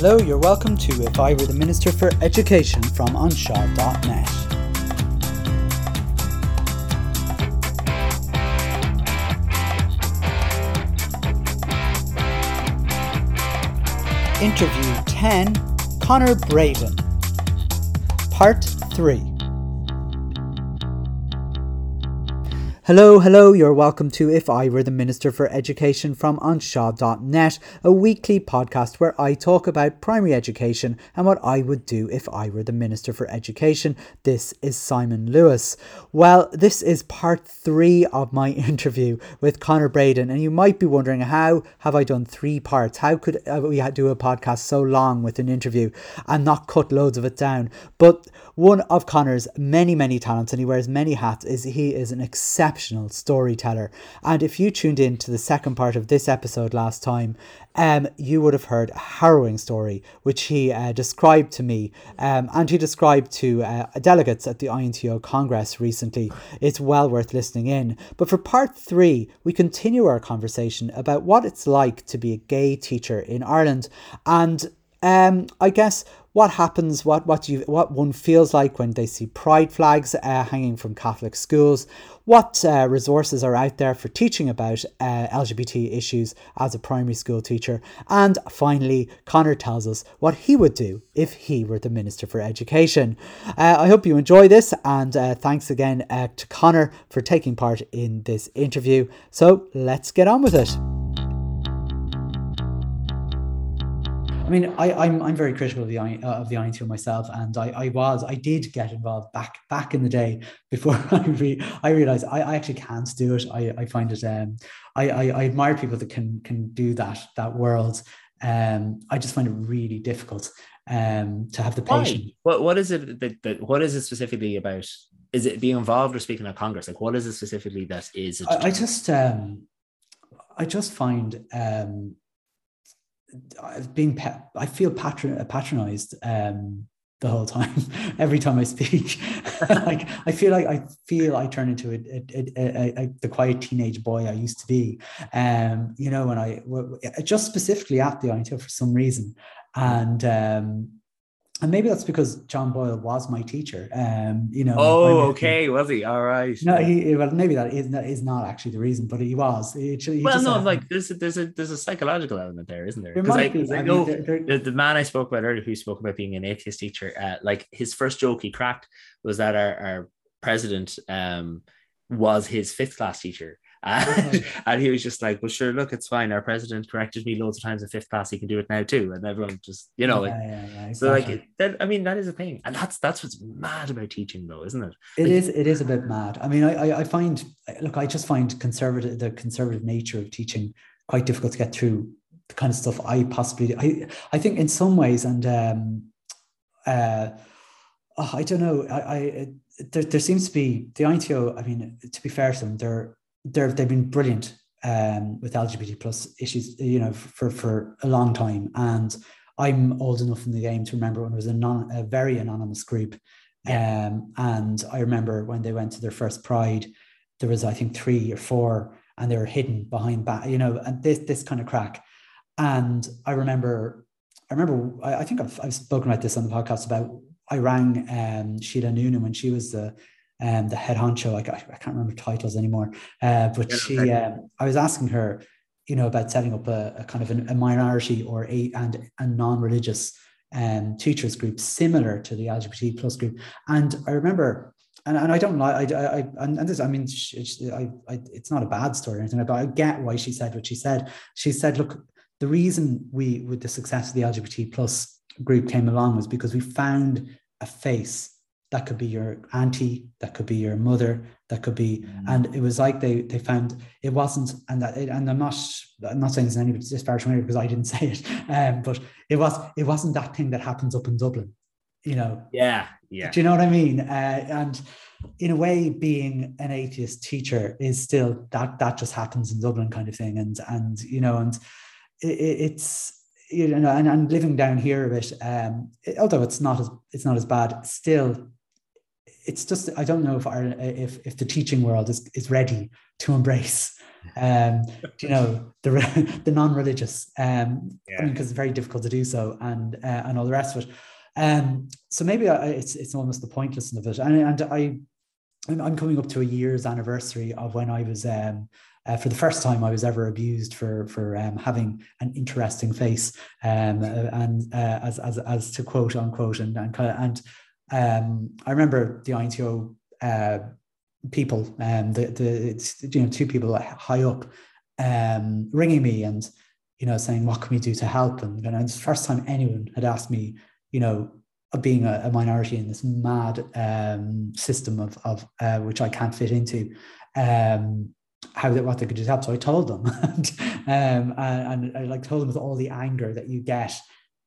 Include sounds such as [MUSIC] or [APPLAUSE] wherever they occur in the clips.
Hello, you're welcome to If I Were the Minister for Education from Anseo.net. Interview 10 Conor Bredin. Part 3. Hello, hello, you're welcome to If I Were the Minister for Education from Anseo.net, a weekly podcast where I talk about primary education and what I would do if I were the Minister for Education. This is Simon Lewis. Well, this is part three of my [LAUGHS] interview with Conor Bredin, and you might be wondering how have I done three parts? How could uh, we do a podcast so long with an interview and not cut loads of it down? But one of Conor's many, many talents, and he wears many hats, is he is an exceptional storyteller. And if you tuned in to the second part of this episode last time, um, you would have heard a harrowing story which he uh, described to me, um, and he described to uh, delegates at the INTO Congress recently. It's well worth listening in. But for part three, we continue our conversation about what it's like to be a gay teacher in Ireland, and um, I guess what happens, what what you what one feels like when they see pride flags uh, hanging from Catholic schools, what uh, resources are out there for teaching about uh, LGBT issues as a primary school teacher, and finally, Conor tells us what he would do if he were the Minister for Education. Uh, I hope you enjoy this, and uh, thanks again uh, to Conor for taking part in this interview. So let's get on with it. I mean, I, am I'm, I'm very critical of the uh, of the INTO myself, and I, I was I did get involved back back in the day [LAUGHS] before I re, I realized I, I actually can't do it. I, I find it um I, I, I admire people that can can do that that world. Um, I just find it really difficult um to have the patience. What what is it that, that what is it specifically about? Is it being involved or speaking at Congress? Like what is it specifically that is? I, I just um I just find um I've been I feel patron patronized um, the whole time [LAUGHS] every time I speak. [LAUGHS] like I feel like I feel I turn into a, a, a, the quiet teenage boy I used to be. Um, you know, when I just specifically at the INTO for some reason, and um, and maybe that's because John Boyle was my teacher. Um, you know. Oh, okay, was he? All right. No, he well maybe that is, that is not actually the reason, but he was. He, he well, no, like there's a, there's a there's a psychological element there, isn't there? Because I, be. I, I know mean, they're, they're, the, the, man I spoke about earlier, who spoke about being an atheist teacher, uh, like his first joke he cracked was that our, our president um was his fifth class teacher and, [LAUGHS] and, he was just like, well, sure, look, it's fine. Our president corrected me loads of times in fifth class. He can do it now too. And everyone just, you know, yeah, like, yeah, yeah, exactly. so like, that, I mean, that is a thing. And that's, that's what's mad about teaching though, isn't it? It like, is. It is a bit mad. I mean, I, I find, look, I just find conservative, the conservative nature of teaching quite difficult to get through the kind of stuff I possibly, I, I think in some ways, and, um, uh, oh, I don't know. I, I there, there seems to be the INTO. I mean, to be fair to them, they're they've been brilliant um, with LGBT plus issues, you know, for for a long time. And I'm old enough in the game to remember when it was a non a very anonymous group. Um, and I remember when they went to their first Pride, there was I think three or four, and they were hidden behind back, you know, and this this kind of crack. And I remember, I remember, I, I think I've, I've spoken about this on the podcast about I rang um, Sheila Nunan when she was the um, the head honcho. I, I can't remember titles anymore, uh, but she, um, I was asking her, you know, about setting up a, a kind of a, a minority or a and a non-religious um, teachers group similar to the LGBT plus group. And I remember, and, and I don't like, I, I, and this, I mean, I, I, it's not a bad story or anything, but I get why she said what she said. She said, look, the reason we, with the success of the LGBT plus group came along was because we found a face that could be your auntie that could be your mother that could be mm. and it was like they they found it wasn't and that it, and i'm not i'm not saying it's any disparagement because i didn't [LAUGHS] say it um, but it was it wasn't that thing that happens up in dublin you know? Yeah yeah. Do you know what i mean? Uh, and in a way being an atheist teacher is still that that just happens in dublin kind of thing and and you know and it, it's you know, and, and living down here a bit, um, although it's not as it's not as bad, still it's just I don't know if our if if the teaching world is is ready to embrace um, you know, the [LAUGHS] the non-religious. Um, yeah. I mean, because it's very difficult to do so, and uh, and all the rest of it. Um, so maybe I, it's it's almost the pointlessness of it, and and I, I'm coming up to a year's anniversary of when I was um, uh, for the first time I was ever abused for for um, having an interesting face, um, uh, and uh, as, as as to quote unquote, and and and um, I remember the INTO uh, people, um, the the you know two people high up, um, ringing me and you know saying what can we do to help, and, and it's the first time anyone had asked me, you know, being a, a, minority in this mad um, system of, of uh, which I can't fit into, um, how that what they could do to help. So I told them, [LAUGHS] and, um, and, and, I like told them with all the anger that you get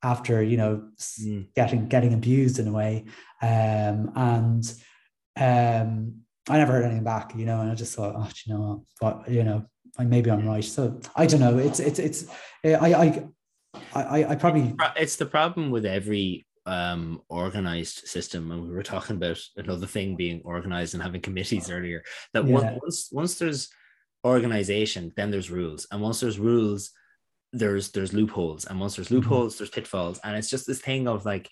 after you know mm. getting getting abused in a way, um, and um, I never heard anything back, you know, and I just thought, oh, you know what, you know, maybe I'm right. So I don't know. It's it's it's I I I, I probably it's the problem with every um organized system and we were talking about another thing being organized and having committees earlier that yeah. once once there's organization then there's rules and once there's rules there's there's loopholes and once there's mm-hmm. loopholes there's pitfalls and it's just this thing of like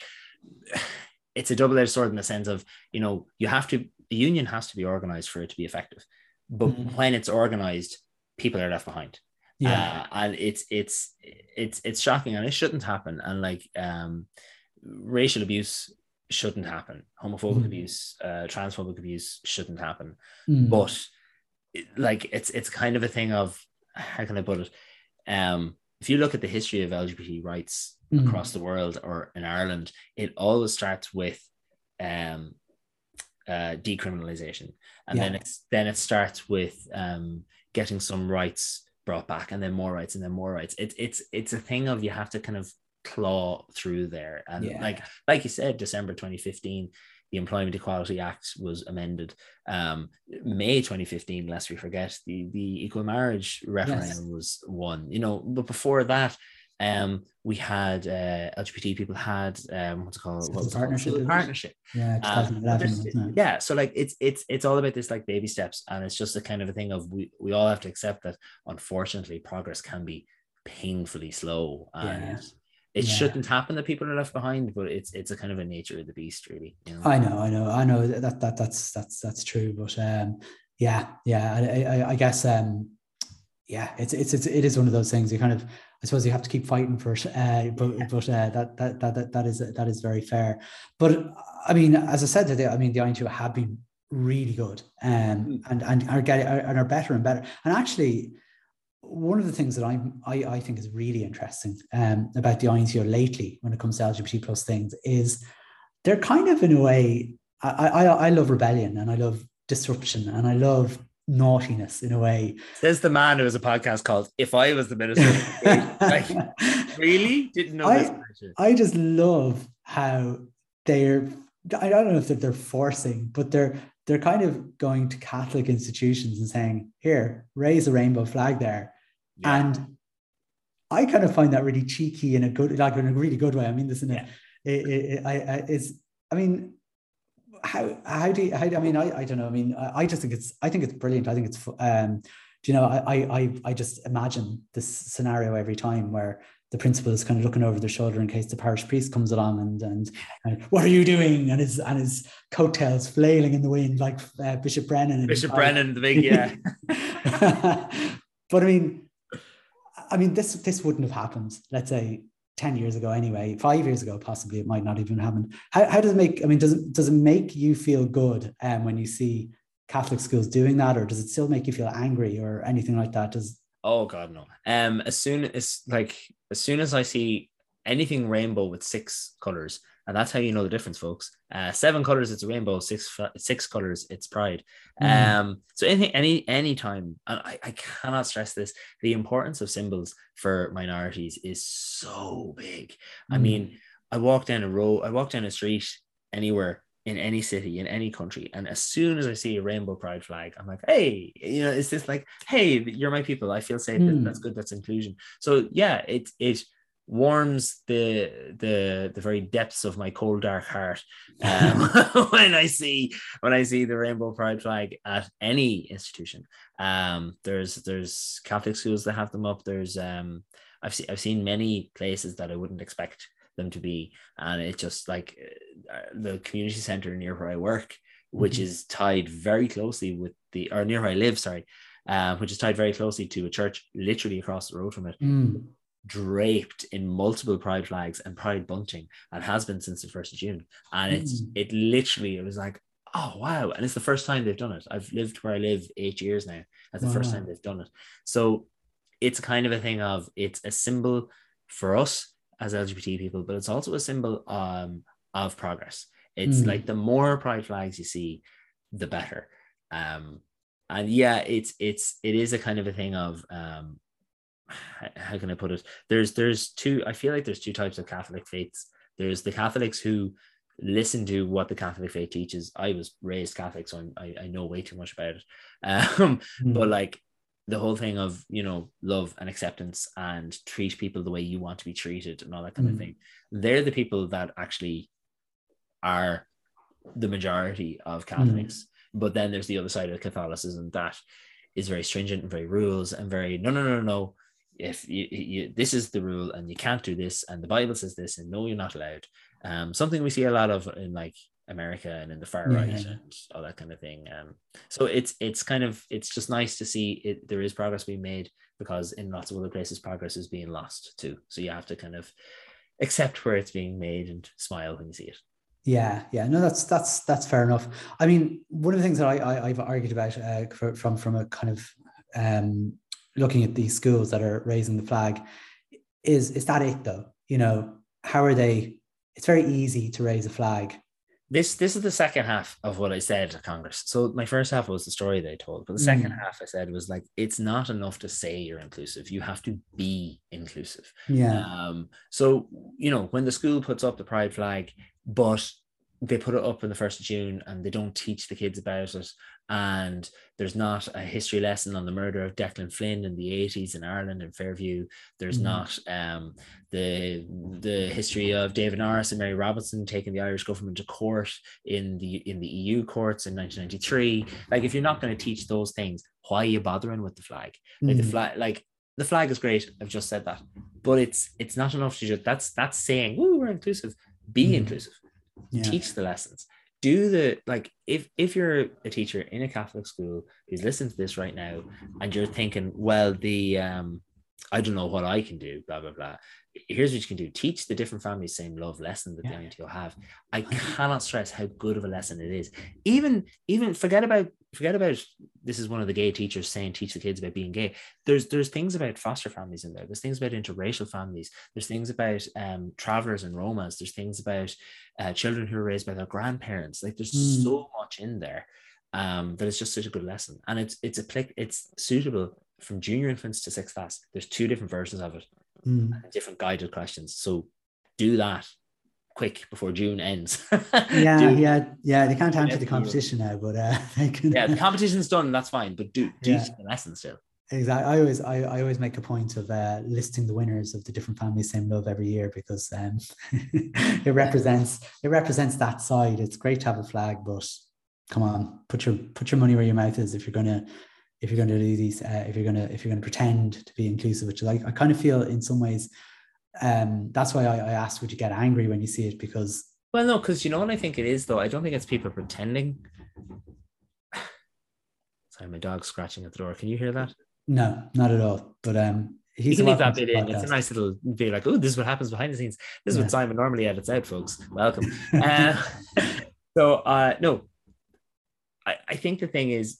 [SIGHS] it's a double-edged sword in the sense of you know you have to the union has to be organized for it to be effective but mm-hmm. when it's organized people are left behind yeah uh, and it's it's it's it's shocking and it shouldn't happen and like um racial abuse shouldn't happen homophobic mm. abuse uh, transphobic abuse shouldn't happen mm. but like it's it's kind of a thing of how can i put it um if you look at the history of lgbt rights mm. across the world or in ireland it always starts with um uh, decriminalization and yeah. then it's then it starts with um getting some rights brought back and then more rights and then more rights it's it's it's a thing of you have to kind of claw through there. And yeah. like like you said, December 2015, the Employment Equality Act was amended. Um, May 2015, lest we forget, the the equal marriage referendum yes. was won. You know, but before that, um, we had uh, LGBT people had um, what's it called? What was partnership. Called? Partnership. Yeah, um, yeah. So like it's it's it's all about this like baby steps, and it's just a kind of a thing of we we all have to accept that unfortunately progress can be painfully slow and it yeah. shouldn't happen that people are left behind, but it's it's a kind of a nature of the beast, really. You know? I know, I know, I know that that that's that's that's true, but um, yeah, yeah, I, I, I guess um, yeah, it's it's it's it is one of those things. You kind of, I suppose, you have to keep fighting for it, uh, but yeah. but uh, that, that that that that is that is very fair. But I mean, as I said today, I mean, the INTO have been really good, um, mm. and and are getting and are better and better, and actually one of the things that I'm, I, I think is really interesting um, about the INTO lately when it comes to LGBT plus things is they're kind of in a way, I, I, I love rebellion and I love disruption and I love naughtiness in a way. There's the man who has a podcast called If I Was the Minister. [LAUGHS] like, really? Didn't know I. I just love how they're, I don't know if they're forcing, but they're they're kind of going to Catholic institutions and saying, here, raise a rainbow flag there. Yeah. And I kind of find that really cheeky in a good, like in a really good way. I mean, this in a, yeah. it, it, I, I, is, I mean, how, how do you, how, I mean, I, I don't know. I mean, I, I just think it's, I think it's brilliant. I think it's, um, do you know, I, I, I just imagine this scenario every time where the principal is kind of looking over their shoulder in case the parish priest comes along and and, and what are you doing and his and his coattails flailing in the wind like uh, Bishop Brennan. Bishop Brennan, the big yeah. [LAUGHS] but I mean, I mean this this wouldn't have happened. Let's say 10 years ago anyway five years ago possibly it might not even happen how, how does it make i mean does it does it make you feel good um, when you see catholic schools doing that or does it still make you feel angry or anything like that does Oh god, no. Um, as soon as like as soon as I see anything rainbow with six colors, and that's how you know the difference, folks. Uh, seven colors, it's a rainbow. Six six colors, it's pride. Mm. Um, so anything, any any time, and I, I cannot stress this: the importance of symbols for minorities is so big. Mm. I mean, I walk down a road, I walk down a street anywhere in any city in any country and as soon as i see a rainbow pride flag i'm like hey you know it's this like hey you're my people i feel safe mm. that's good that's inclusion so yeah it it warms the the the very depths of my cold dark heart um, [LAUGHS] [LAUGHS] when I see when I see the rainbow pride flag at any institution. Um, there's there's Catholic schools that have them up. There's um, I've seen I've seen many places that I wouldn't expect them to be, and it just like uh, the community center near where I work, which mm-hmm. is tied very closely with the or near where I live. Sorry. Uh, which is tied very closely to a church literally across the road from it. Mm draped in multiple pride flags and pride bunting and has been since the 1st of June. And it's mm. it literally it was like, oh wow. And it's the first time they've done it. I've lived where I live eight years now. That's the wow. first time they've done it. So it's kind of a thing of it's a symbol for us as LGBT people, but it's also a symbol um, of progress. It's mm. like the more pride flags you see, the better. Um, and yeah, it's it's it is a kind of a thing of um, [SIGHS] how can I put it? There's there's two. I feel like there's two types of Catholic faiths. There's the Catholics who listen to what the Catholic faith teaches. I was raised Catholic, so I'm, i I know way too much about it. [LAUGHS] Um, mm. But like the whole thing of you know love and acceptance and treat people the way you want to be treated and all that kind mm. of thing. They're the people that actually are the majority of Catholics. Mm. But then there's the other side of Catholicism that is very stringent and very rules and very no no no no no if you, you, this is the rule and you can't do this and the bible says this and no you're not allowed um something we see a lot of in like america and in the far right and all that kind of thing. Um so it's it's kind of it's just nice to see it there is progress being made because in lots of other places progress is being lost too. So you have to kind of accept where it's being made and smile when you see it. Yeah, yeah, no, that's that's that's fair enough. I mean, one of the things that I, I have argued about uh, from from a kind of um, looking at these schools that are raising the flag is is that it though? You know how are they it's very easy to raise a flag this this is the second half of what I said at Congress. So my first half was the story they told, but the second mm. half I said was like it's not enough to say you're inclusive. You have to be inclusive. Yeah. Um. So you know when the school puts up the pride flag, but they put it up in the first of June and they don't teach the kids about it. And there's not a history lesson on the murder of Declan Flynn in the 80s in Ireland in Fairview. There's mm. not um, the the history of David Norris and Mary Robinson taking the Irish government to court in the in the EU courts in 1993. Like if you're not going to teach those things, why are you bothering with the flag? Like mm. the flag, like the flag is great. I've just said that, but it's it's not enough to just that's that's saying, oh, we're inclusive. Be mm. inclusive yeah. teach the lessons do the like if if you're a teacher in a catholic school who's listening to this right now and you're thinking well the um i don't know what i can do blah blah blah. Here's what you can do. Teach the different families same love lesson that yeah. the have. [LAUGHS] I cannot stress how good of a lesson it is. Even even forget about forget about this is one of the gay teachers saying teach the kids about being gay. There's there's things about foster families in there. There's things about interracial families. There's things about um travelers and romas. There's things about uh, children who are raised by their grandparents. Like there's mm. so much in there um that it's just such a good lesson. And it's it's a it's suitable from junior infants to sixth class there's two different versions of it mm. different guided questions so do that quick before June ends. [LAUGHS] yeah, do, yeah, yeah. They can't enter the competition now, but uh, [LAUGHS] they can. yeah, the competition's done. That's fine, but do do yeah. the lesson still. Exactly. I always I, I always make a point of uh, listing the winners of the different families same love every year because um, [LAUGHS] it represents it represents that side. It's great to have a flag, but come on, put your put your money where your mouth is if you're gonna if you're gonna do these uh, if you're gonna if you're gonna pretend to be inclusive, which I, I kind of feel in some ways um, that's why I, I asked, would you get angry when you see it? Because well, no, because you know what I think it is though. I don't think it's people pretending. [SIGHS] Sorry, my dog's scratching at the door. Can you hear that? No, not at all. But um, he's you can leave that bit in. It's a nice little be like, oh, this is what happens behind the scenes. This is yeah. what Simon normally edits out, folks. Welcome. [LAUGHS] uh, [LAUGHS] so uh, no, I, I think the thing is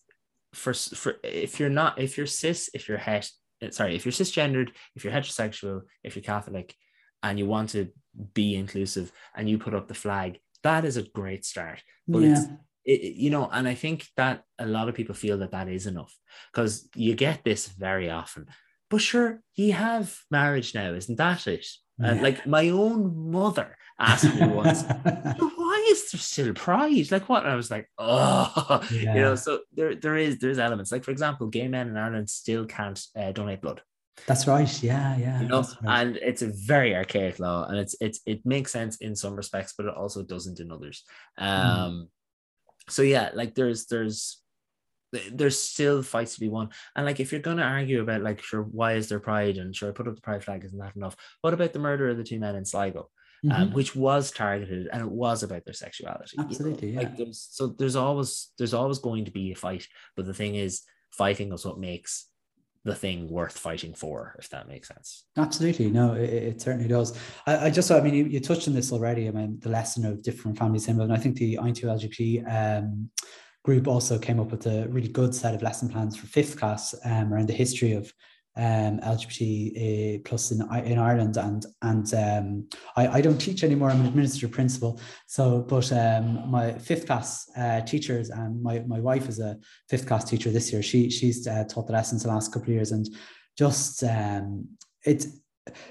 for for if you're not if you're cis if you're het uh, sorry, if you're cisgendered, if you're heterosexual, if you're Catholic, and you want to be inclusive and you put up the flag, that is a great start. But yeah. it's, it, you know, and I think that a lot of people feel that that is enough because you get this very often. But sure, you have marriage now, isn't that it? Yeah. And like my own mother asked me once, [LAUGHS] is there still pride? Like what? And I was like, oh, yeah. [LAUGHS] you know. So there, there is, there's elements. Like for example, gay men in Ireland still can't uh, donate blood. That's right. Yeah, yeah. You know, right. and it's a very archaic law, and it's it's it makes sense in some respects, but it also doesn't in others. Mm. Um, mm. so yeah, like there's there's there's still fights to be won. And like if you're gonna argue about like sure why is there pride and sure I put up the pride flag isn't that enough? What about the murder of the two men in Sligo? Um, mm-hmm. Um, which was targeted and it was about their sexuality. Absolutely, you know? yeah. Like there's, so there's always there's always going to be a fight, but the thing is, fighting is what makes the thing worth fighting for, if that makes sense. Absolutely, no, it, it certainly does. I, I, just, I mean, you, you, touched on this already. I mean, the lesson of different families same love, and I think the INTO LGBT um, group also came up with a really good set of lesson plans for fifth class um, around the history of um, LGBT uh, plus in, in Ireland and and um, I, I don't teach anymore. I'm an administrative principal. So, but um, my fifth class uh, teachers and my, my wife is a fifth class teacher this year. She she's uh, taught the lessons the last couple of years and just um, it's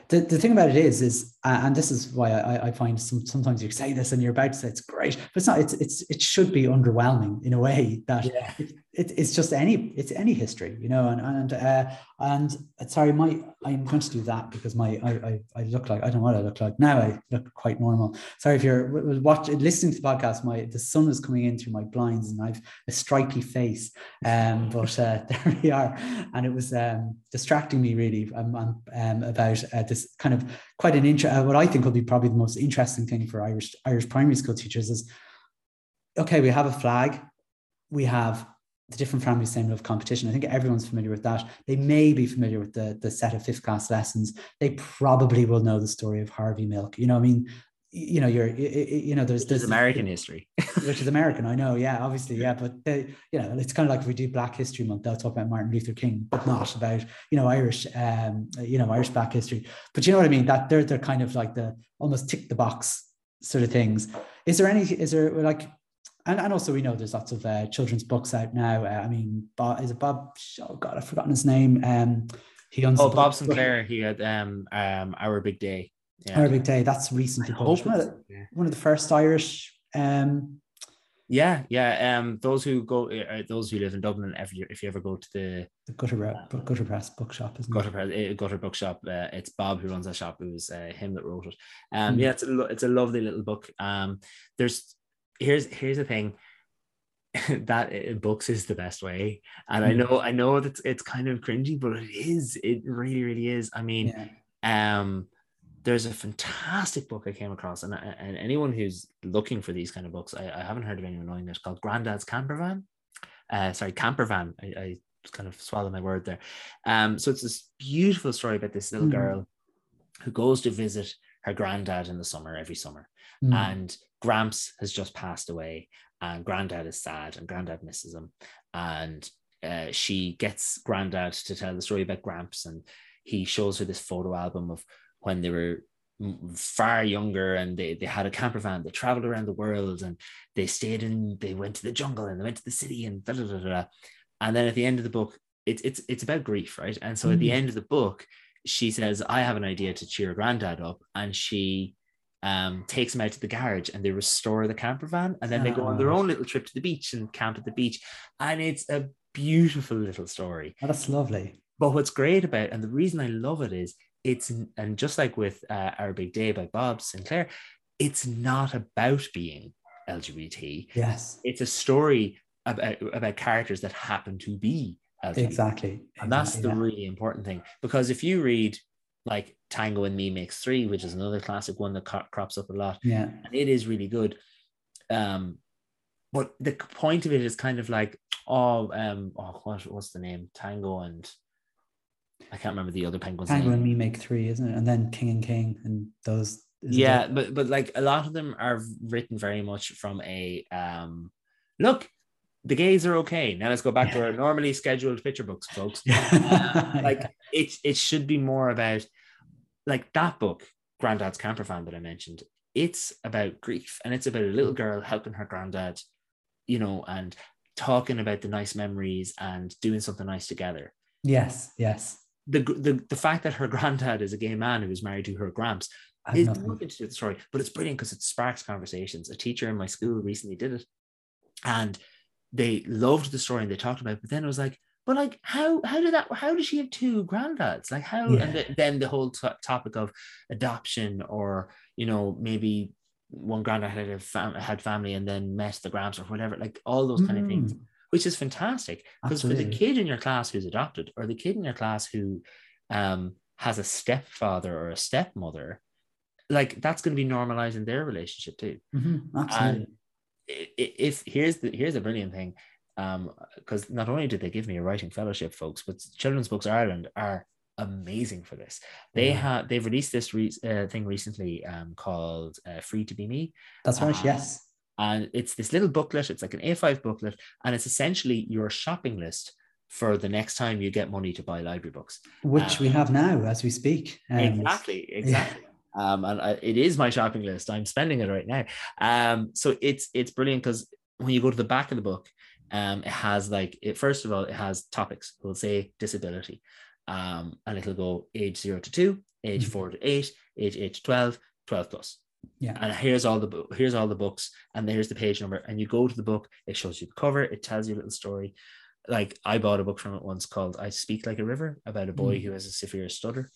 the, the thing about it is is uh, and this is why I, I find some, sometimes you say this and you're about to say it's great but it's not it's it's it should be underwhelming in a way that yeah. it, it, it's just any it's any history you know and and uh, and sorry my i'm going to do that because my I, I, I look like i don't know what i look like. Now i look quite normal. Sorry if you're watching listening to the podcast my the sun is coming in through my blinds and i've a stripy face um [LAUGHS] but uh, [LAUGHS] there we are. And it was um distracting me really um, um about uh, this kind of quite an interest uh, what i think will be probably the most interesting thing for irish irish primary school teachers is okay we have a flag we have the different families same love competition. I think everyone's familiar with that. They may be familiar with the, the set of fifth class lessons. They probably will know the story of Harvey Milk. You know, I mean, you know, you're, you know, there's, this American history, [LAUGHS] which is American. I know. Yeah, obviously. Yeah. But they, you know, it's kind of like if we do Black History Month, they'll talk about Martin Luther King, but not about, you know, Irish, um, you know, Irish Black history. But you know what I mean? That they're, they're kind of like the almost tick the box sort of things. Is there any, is there like, and, and also we know there's lots of uh, children's books out now. Uh, I mean, Bob, is it Bob? Oh God, I've forgotten his name. Um, he owns oh Bob Sinclair. He had um um Our Big Day. Yeah. Our Big Day. That's recently published. One of, the, yeah. one of the first Irish. Um, yeah, yeah. Um, those who go, uh, those who live in Dublin, if you if you ever go to the the Gutter, uh, Gutter Press bookshop, isn't Gutter Press, uh, Gutter Bookshop. Uh, it's Bob who runs that shop. It was uh, him that wrote it. Um, mm. yeah, it's a it's a lovely little book. Um, there's here's here's the thing [LAUGHS] that books is the best way and i hmm. know i know that it's kind of cringy but it is it really really is i mean yeah. um there's a fantastic book i came across and, and anyone who's looking for these kind of books i, I haven't heard of anyone knowing it called granddad's campervan uh sorry campervan i, I kind of swallowed my word there um so it's this beautiful story about this little mm. girl who goes to visit her granddad in the summer every summer mm. and Gramps has just passed away, and Granddad is sad, and Granddad misses him. And uh, she gets Granddad to tell the story about Gramps, and he shows her this photo album of when they were far younger and they, they had a camper van they traveled around the world and they stayed in they went to the jungle and they went to the city and da, da, da, da. and then at the end of the book it's it's it's about grief right and so mm. at the mm. end of the book she says i have an idea to cheer granddad up and she um, takes them out to the garage and they restore the camper van and then they go on their own little trip to the beach and camp at the beach. And it's a beautiful little story. Oh, that's lovely. But what's great about and the reason I love it is it's and just like with uh, Our Big Day by Bob Sinclair, it's not about being LGBT. Yes, it's a story about about characters that happen to be LGBT. Exactly, and that's the yeah. really important thing because if you read like Tango and Me makes three, which is another classic one that crops up a lot. Yeah, and it is really good. Um, but the point of it is kind of like, oh, um, oh, what, what's the name? Tango and I can't remember the other penguins. Tango name. and Me make three, isn't it? And then King and King and those. Yeah, but but like a lot of them are written very much from a um, look the gays are okay. Now let's go back to our normally scheduled picture books, folks. Uh, [LAUGHS] like it, it should be more about like that book, Granddad's Camper Van that I mentioned. It's about grief and it's about a little girl helping her granddad, you know, and talking about the nice memories and doing something nice together. Yes, yes. The, the, the fact that her [LAUGHS] granddad is a gay man who is married to her gramps is nothing to do with the story, but it's brilliant because it sparks conversations. A teacher in my school recently did it, and they loved the story and they talked about it. But then it was like, but like how how did that how did she have two granddads like how yeah. and the, then the whole t- topic of adoption or you know maybe one granddad had a fam- had family and then met the gramps or whatever like all those kind mm. of things which is fantastic because for the kid in your class who's adopted or the kid in your class who um has a stepfather or a stepmother like that's going to be normalizing their relationship too mm-hmm. If here's the here's a brilliant thing because um, not only did they give me a writing fellowship, folks, but Children's Books Ireland are amazing for this. They have they've released this re- uh, thing recently um, called uh, "Free to Be Me." That's right. Um, yes, and it's this little booklet. It's like an A5 booklet, and it's essentially your shopping list for the next time you get money to buy library books, which we um, have now as we speak. Um, exactly. Exactly. Um, and I, it is my shopping list. I'm spending it right now. Um, so it's it's brilliant because when you go to the back of the book, um, it has like it first of all it has topics we'll say disability um, and it'll go age 0 to 2 age mm-hmm. 4 to 8 age 8 to 12 12 plus yeah and here's all the here's all the books and here's the page number and you go to the book it shows you the cover it tells you a little story like i bought a book from it once called i speak like a river about a boy mm-hmm. who has a severe stutter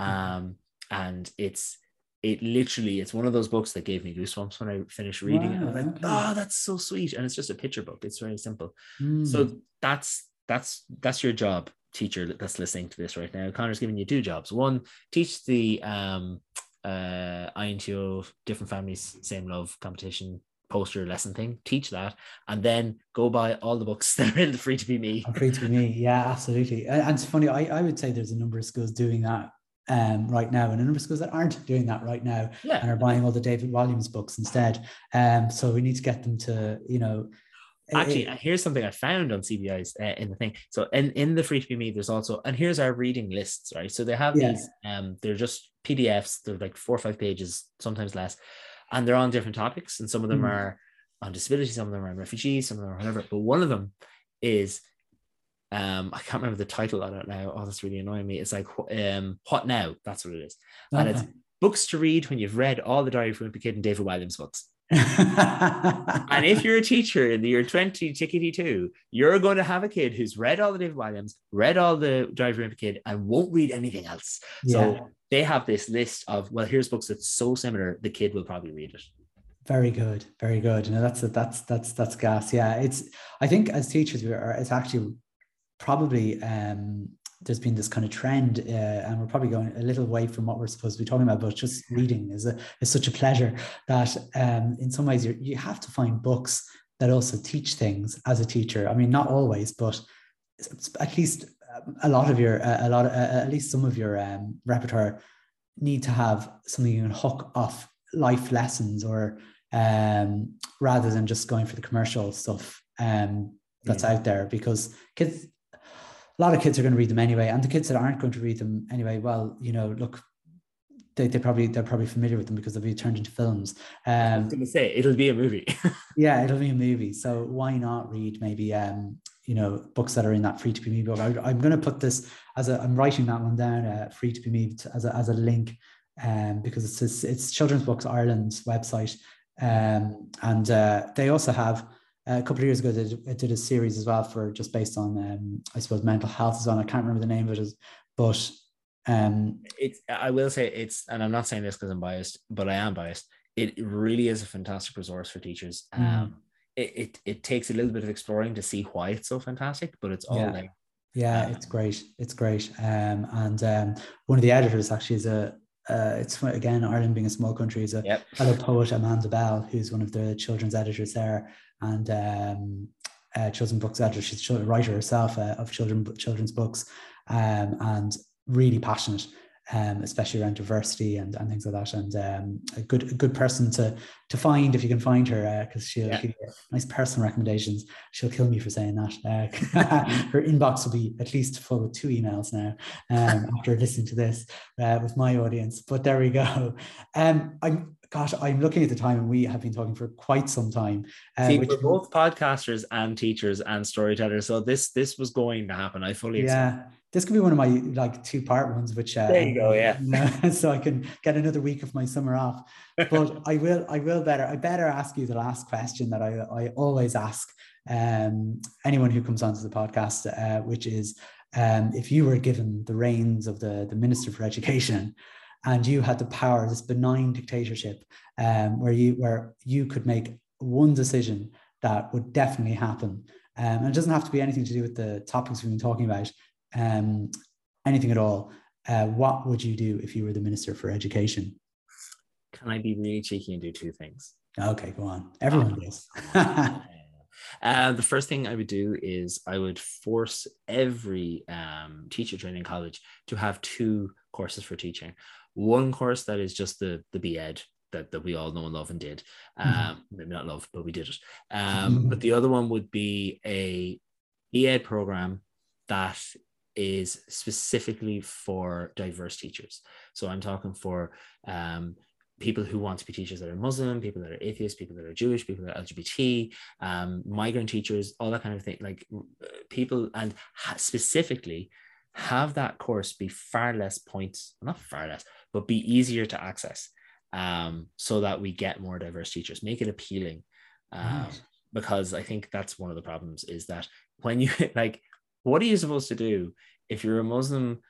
mm-hmm. um, and it's it literally it's one of those books that gave me goosebumps when I finished reading wow, it. I was like, okay. oh, that's so sweet. And it's just a picture book. It's very simple. Mm. So that's that's that's your job, teacher that's listening to this right now. Conor's giving you two jobs. One, teach the um uh INTO different families, same love competition poster lesson thing, teach that, and then go buy all the books [LAUGHS] that are in the free to be me. free to be me, yeah, absolutely. And, and it's funny, I, I would say there's a number of schools doing that um, right now, and a number of schools that aren't doing that right now yeah. and are buying all the David Walliams books instead. Um, so we need to get them to, you know. Actually, it, here's something I found on CBI's uh, in the thing. So in, in the free to be me, there's also, and here's our reading lists, right? So they have yeah. these, um, they're just PDFs, they're like four or five pages, sometimes less, and they're on different topics. And some of them mm. are on disability, some of them are on refugees, some of them are whatever. But one of them is um i can't remember the title i don't know oh that's really annoying me it's like um what now that's what it is okay. and it's books to read when you've read all the diary of a kid and david walliams books [LAUGHS] and if you're a teacher in the year 2022 you're going to have a kid who's read all the david walliams read all the diary of a kid and won't read anything else yeah. so they have this list of well here's books that's so similar the kid will probably read it very good, very good. You know, that's that's that's that's gas. Yeah, it's. I think as teachers, we are. It's actually probably um, there's been this kind of trend, uh, and we're probably going a little way from what we're supposed to be talking about. But just reading is a is such a pleasure that um, in some ways you you have to find books that also teach things as a teacher. I mean, not always, but at least um, a lot of your a lot of, at least some of your um, repertoire need to have something you can hook off life lessons or um, rather than just going for the commercial stuff um, that's yeah. out there because kids a lot of kids are going to read them anyway, and the kids that aren't going to read them anyway, well, you know, look, they, they probably they're probably familiar with them because they'll be turned into films. Um, I was going to say it'll be a movie. [LAUGHS] yeah, it'll be a movie. So why not read maybe um, you know books that are in that free to be me book? I, am going to put this as a I'm writing that one down. Uh, free to be me as a as a link um, because it's it's Children's Books Ireland's website, um, and uh, they also have a couple of years ago, they did a series as well for just based on, um, I suppose, mental health as well. I can't remember the name of it, but um, it's. I will say it's, and I'm not saying this because I'm biased, but I am biased. It really is a fantastic resource for teachers. Mm. Um, it, it it takes a little bit of exploring to see why it's so fantastic, but it's all yeah. there. Yeah, um, it's great. It's great. Um, and um, one of the editors actually is a uh, it's again Ireland being a small country is a yep. fellow poet Amanda Bell, who's one of the children's editors there, and um, uh, children's books editor. She's a writer herself uh, of children children's books, um, and really passionate um, especially around diversity and, and things like that. And um, a good a good person to to find if you can find her because uh, she'll yeah. give you nice personal recommendations. She'll kill me for saying that. Uh, [LAUGHS] her inbox will be at least full with two emails now um, [LAUGHS] after listening to this uh, with my audience. But there we go. Um, I'm gosh, I'm looking at the time and we have been talking for quite some time. Uh, See, which, we're both podcasters and teachers and storytellers, so this this was going to happen. I fully yeah this could be one of my like two part ones, which uh, there you go, yeah. [LAUGHS] You know, so I can get another week of my summer off. But I will, I will better, I better ask you the last question that I, I always ask um, anyone who comes onto the podcast, uh, which is um, if you were given the reins of the, the Minister for Education and you had the power, this benign dictatorship, um, where you where you could make one decision that would definitely happen. Um, and it doesn't have to be anything to do with the topics we've been talking about, um, anything at all. Uh, what would you do if you were the Minister for Education? Can I be really cheeky and do two things? Okay, go on. Everyone um, does. [LAUGHS] uh, the first thing I would do is I would force every um, teacher training college to have two courses for teaching. One course that is just the the BEd that, that we all know and love and did. Mm-hmm. Um, mm-hmm. Maybe not love, but we did it. Um, mm-hmm. [LAUGHS] But the other one would be a BEd program that is specifically for diverse teachers. So I'm talking for um, people who want to be teachers that are Muslim, people that are atheists, people that are Jewish, people that are LGBT, um, migrant teachers, all that kind of thing. Like people, and specifically have that course be far less points, not far less, but be easier to access um, so that we get more diverse teachers, make it appealing. Um, right. Because I think that's one of the problems is that when you [LAUGHS] like, what are you supposed to do if you're a Muslim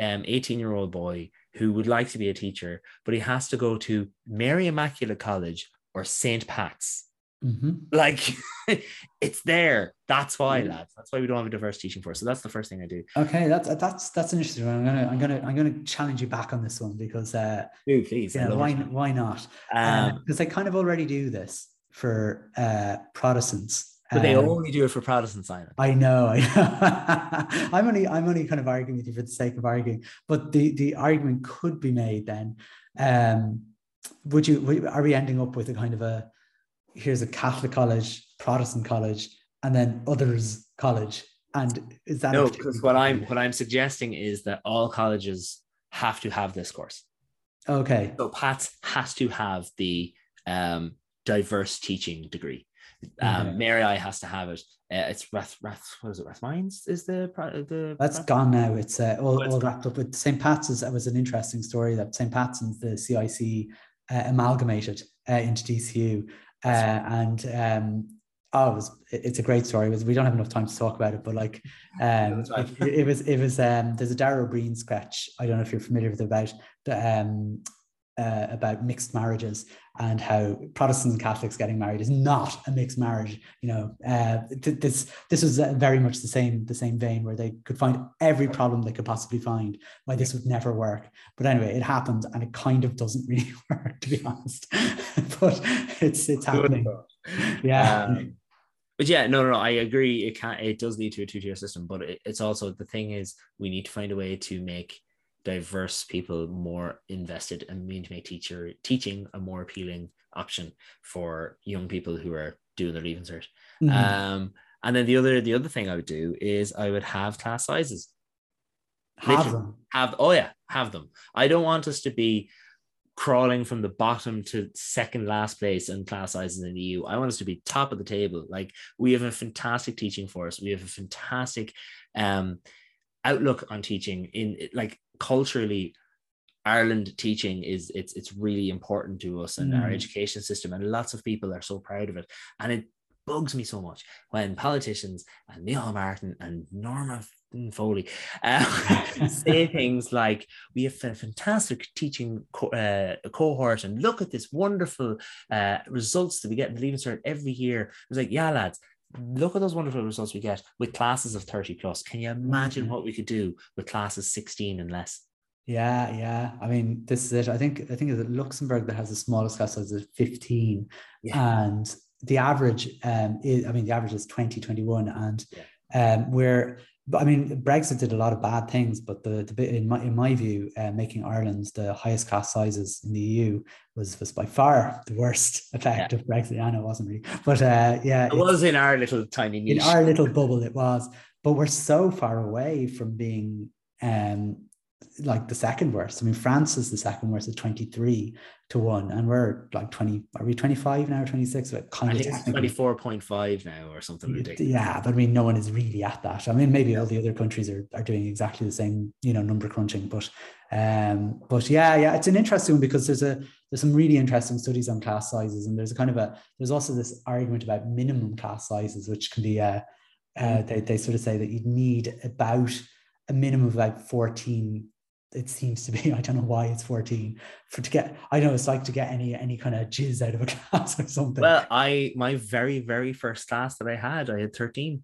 um, 18 year old boy who would like to be a teacher, but he has to go to Mary Immaculate College or St. Pat's. Mm-hmm. Like [LAUGHS] it's there. That's why, mm-hmm. lads. That's why we don't have a diverse teaching force. So that's the first thing I do. Okay, that's that's that's an interesting one. I'm gonna I'm gonna I'm gonna challenge you back on this one because uh do please. Yeah, why it. why not? Because um, uh, they kind of already do this for uh Protestants but they um, only do it for Protestant Simon. I know. I know. [LAUGHS] I'm only I'm only kind of arguing with you for the sake of arguing. But the the argument could be made then. Um, would you are we ending up with a kind of a here's a Catholic college, Protestant college, and then others college? And is that no? Because what I'm what I'm suggesting is that all colleges have to have this course. Okay. So Pat's has to have the um, diverse teaching degree. Um, mm-hmm. Mary I has to have it. Uh, it's Rath Rath. What is it? Rathmines is the the. That's Rath- gone now. It's uh, all, all wrapped up with St. Pat's. Is, was an interesting story that St. Pat's and the CIC uh, amalgamated uh, into DCU, uh, and um, oh, it was, it's a great story. We don't have enough time to talk about it, but like, [LAUGHS] um, it, it, was, it was, um, there's a Dara Ó Briain sketch. I don't know if you're familiar with it about the, um, uh, about mixed marriages and how Protestants and Catholics getting married is not a mixed marriage. You know, uh, th- this this was very much the same the same vein where they could find every problem they could possibly find why this would never work. But anyway, it happened, and it kind of doesn't really [LAUGHS] work, to be honest. But [LAUGHS] it's it's happening. Yeah. Um, but yeah, no, no, no, I agree. It can it does lead to a two tier system, but it, it's also the thing is we need to find a way to make diverse people more invested and mean to make teacher teaching a more appealing option for young people who are doing their leaving cert. Mm-hmm. Um, and then the other the other thing I would do is I would have class sizes. Have Literally, them. Have oh yeah, have them. I don't want us to be crawling from the bottom to second last place in class sizes in the EU. I want us to be top of the table. Like we have a fantastic teaching force. We have a fantastic um outlook on teaching in like culturally Ireland teaching is it's it's really important to us and mm. our education system and lots of people are so proud of it and it bugs me so much when politicians and Neil Martin and Norma Foley uh, [LAUGHS] [LAUGHS] say things like we have a fantastic teaching co- uh, cohort and look at this wonderful uh, results that we get in the Leaving Cert every year. It's like yeah lads look at those wonderful results we get with classes of 30 plus. Can you imagine mm-hmm. what we could do with classes 16 and less? Yeah, yeah. I mean, this is it. I think I think it's Luxembourg that has the smallest class size is 15. Yeah. And the average um is I mean the average is 20, 21. And yeah. um we're but I mean, Brexit did a lot of bad things, but the, the bit in my in my view, uh, making Ireland the highest class sizes in the EU was was by far the worst [LAUGHS] effect yeah. of Brexit. I know it wasn't really, but uh, yeah, it was in our little tiny niche. in our little [LAUGHS] bubble. It was, but we're so far away from being um, like the second worst. I mean, France is the second worst at 23 to 1, and we're like 20, are we 25 now, 26? But kind of 24.5 now or something ridiculous. Yeah, but I mean, no one is really at that. I mean, maybe all the other countries are, are doing exactly the same, you know, number crunching, but um, but yeah, yeah, it's an interesting one because there's a there's some really interesting studies on class sizes, and there's a kind of a there's also this argument about minimum class sizes, which can be uh, uh mm. they, they sort of say that you'd need about a minimum of about 14 it seems to be. [LAUGHS] I don't know why it's 14 for to get. I know it's like to get any any kind of jizz out of a [LAUGHS] class or something. Well, I my very very first class that I had, I had 13.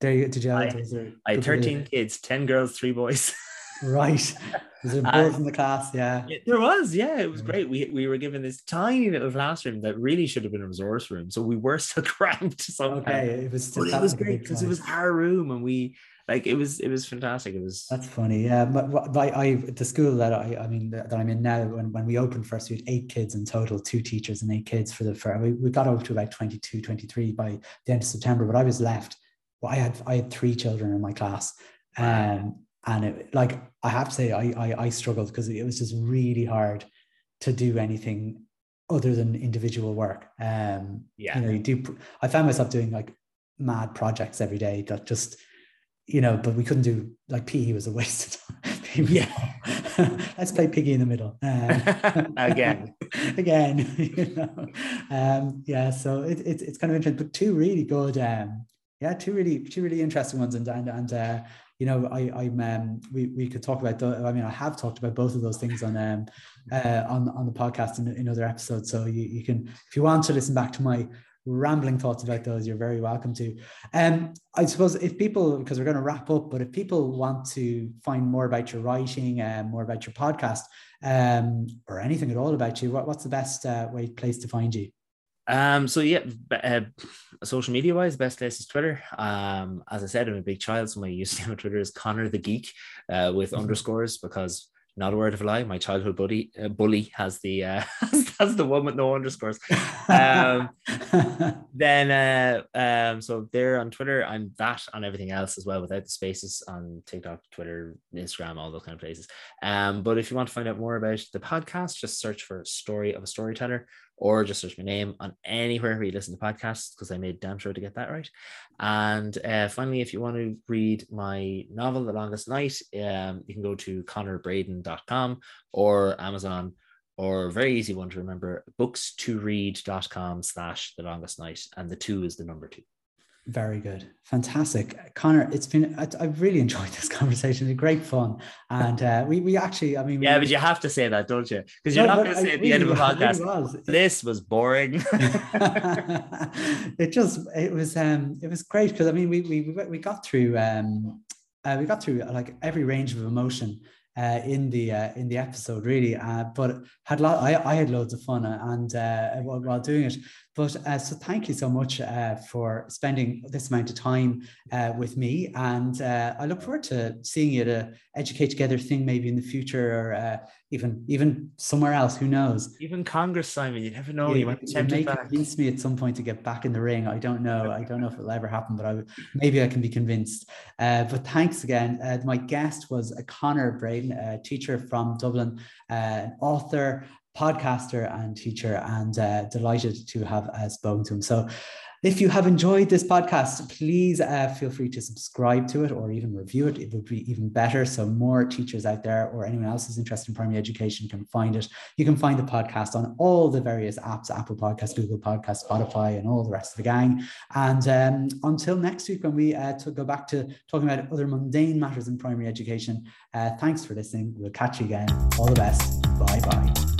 There you did you have, I, I had 13 kids, 10 girls, three boys. [LAUGHS] right. Was there boys uh, in the class? Yeah. There was, yeah. It was great. We we were given this tiny little classroom that really should have been a resource room. So we were still cramped somehow. Okay. It was but it was great because it was our room and we like it was it was fantastic. It was that's funny. Yeah, but, but I, the school that I I mean that I'm in now when, when we opened first we had eight kids in total, two teachers and eight kids for the for we, we got up to about 22, 23 by the end of September, but I was left. Well, I had I had three children in my class. Um and it like I have to say I I, I struggled because it was just really hard to do anything other than individual work. Um, yeah, you know, you do. I found myself doing like mad projects every day that just you know, but we couldn't do like PE was a waste of time. [LAUGHS] yeah. [LAUGHS] Let's play piggy in the middle. Um, [LAUGHS] again. again. You know? um, yeah, so it, it, it's kind of interesting, but two really good, um, yeah, two really, two really interesting ones. And, and, and uh, you know, I, I'm, um, we, we could talk about, the, I mean, I have talked about both of those things on, um, uh, on, on the podcast in, in other episodes. So you, you can, if you want to listen back to my rambling thoughts about those, you're very welcome to. Um, I suppose if people, because we're going to wrap up, but if people want to find more about your writing and um, more about your podcast, um, or anything at all about you, what, what's the best uh, way place to find you? Um, so yeah, uh, social media wise, best place is Twitter. Um, as I said, I'm a big child, so my username on Twitter is Conor the Geek uh, with mm-hmm. underscores because not a word of a lie. My childhood buddy uh, bully has the uh, [LAUGHS] has the one with no underscores. Um, [LAUGHS] then uh, um, so there on Twitter, I'm that on everything else as well, without the spaces on TikTok, Twitter, Instagram, all those kind of places. Um, but if you want to find out more about the podcast, just search for "Story of a Storyteller." Or just search my name on anywhere where you listen to podcasts because I made damn sure to get that right. And uh, finally, if you want to read my novel, The Longest Night, um, you can go to conorbredin.com or Amazon or very easy one to remember, books2read.com slash The Longest Night. And the two is the number two. Very good. Fantastic. Conor, it's been, I, have really enjoyed [LAUGHS] this conversation. It's great fun. And uh, we, we actually, I mean, yeah, we, but you have to say that, don't you? Because you're no, not going to say at the end of a podcast, was. this was boring. [LAUGHS] [LAUGHS] it just, it was, um, it was great because I mean, we, we, we got through, um, uh, we got through like every range of emotion uh, in the uh, in the episode really uh, but had lot I, I had loads of fun uh, and uh, while, while doing it but uh, so thank you so much uh, for spending this amount of time uh, with me. And uh, I look forward to seeing you at a Educate Together thing maybe in the future or uh, even even somewhere else. Who knows? Even Congress, Simon, you never know. Yeah, you might be may convince me at some point to get back in the ring. I don't know. I don't know if it'll ever happen, but I maybe I can be convinced. Uh, but thanks again. my guest was Conor Bredin, a teacher from Dublin, an author, podcaster and teacher, and uh, delighted to have uh, spoken to him. So, if you have enjoyed this podcast, please uh, feel free to subscribe to it or even review it. It would be even better. So, more teachers out there or anyone else who's interested in primary education can find it. You can find the podcast on all the various apps Apple Podcasts, Google Podcasts, Spotify, and all the rest of the gang. And um, until next week, when we uh, to go back to talking about other mundane matters in primary education, uh, thanks for listening. We'll catch you again. All the best. Bye bye.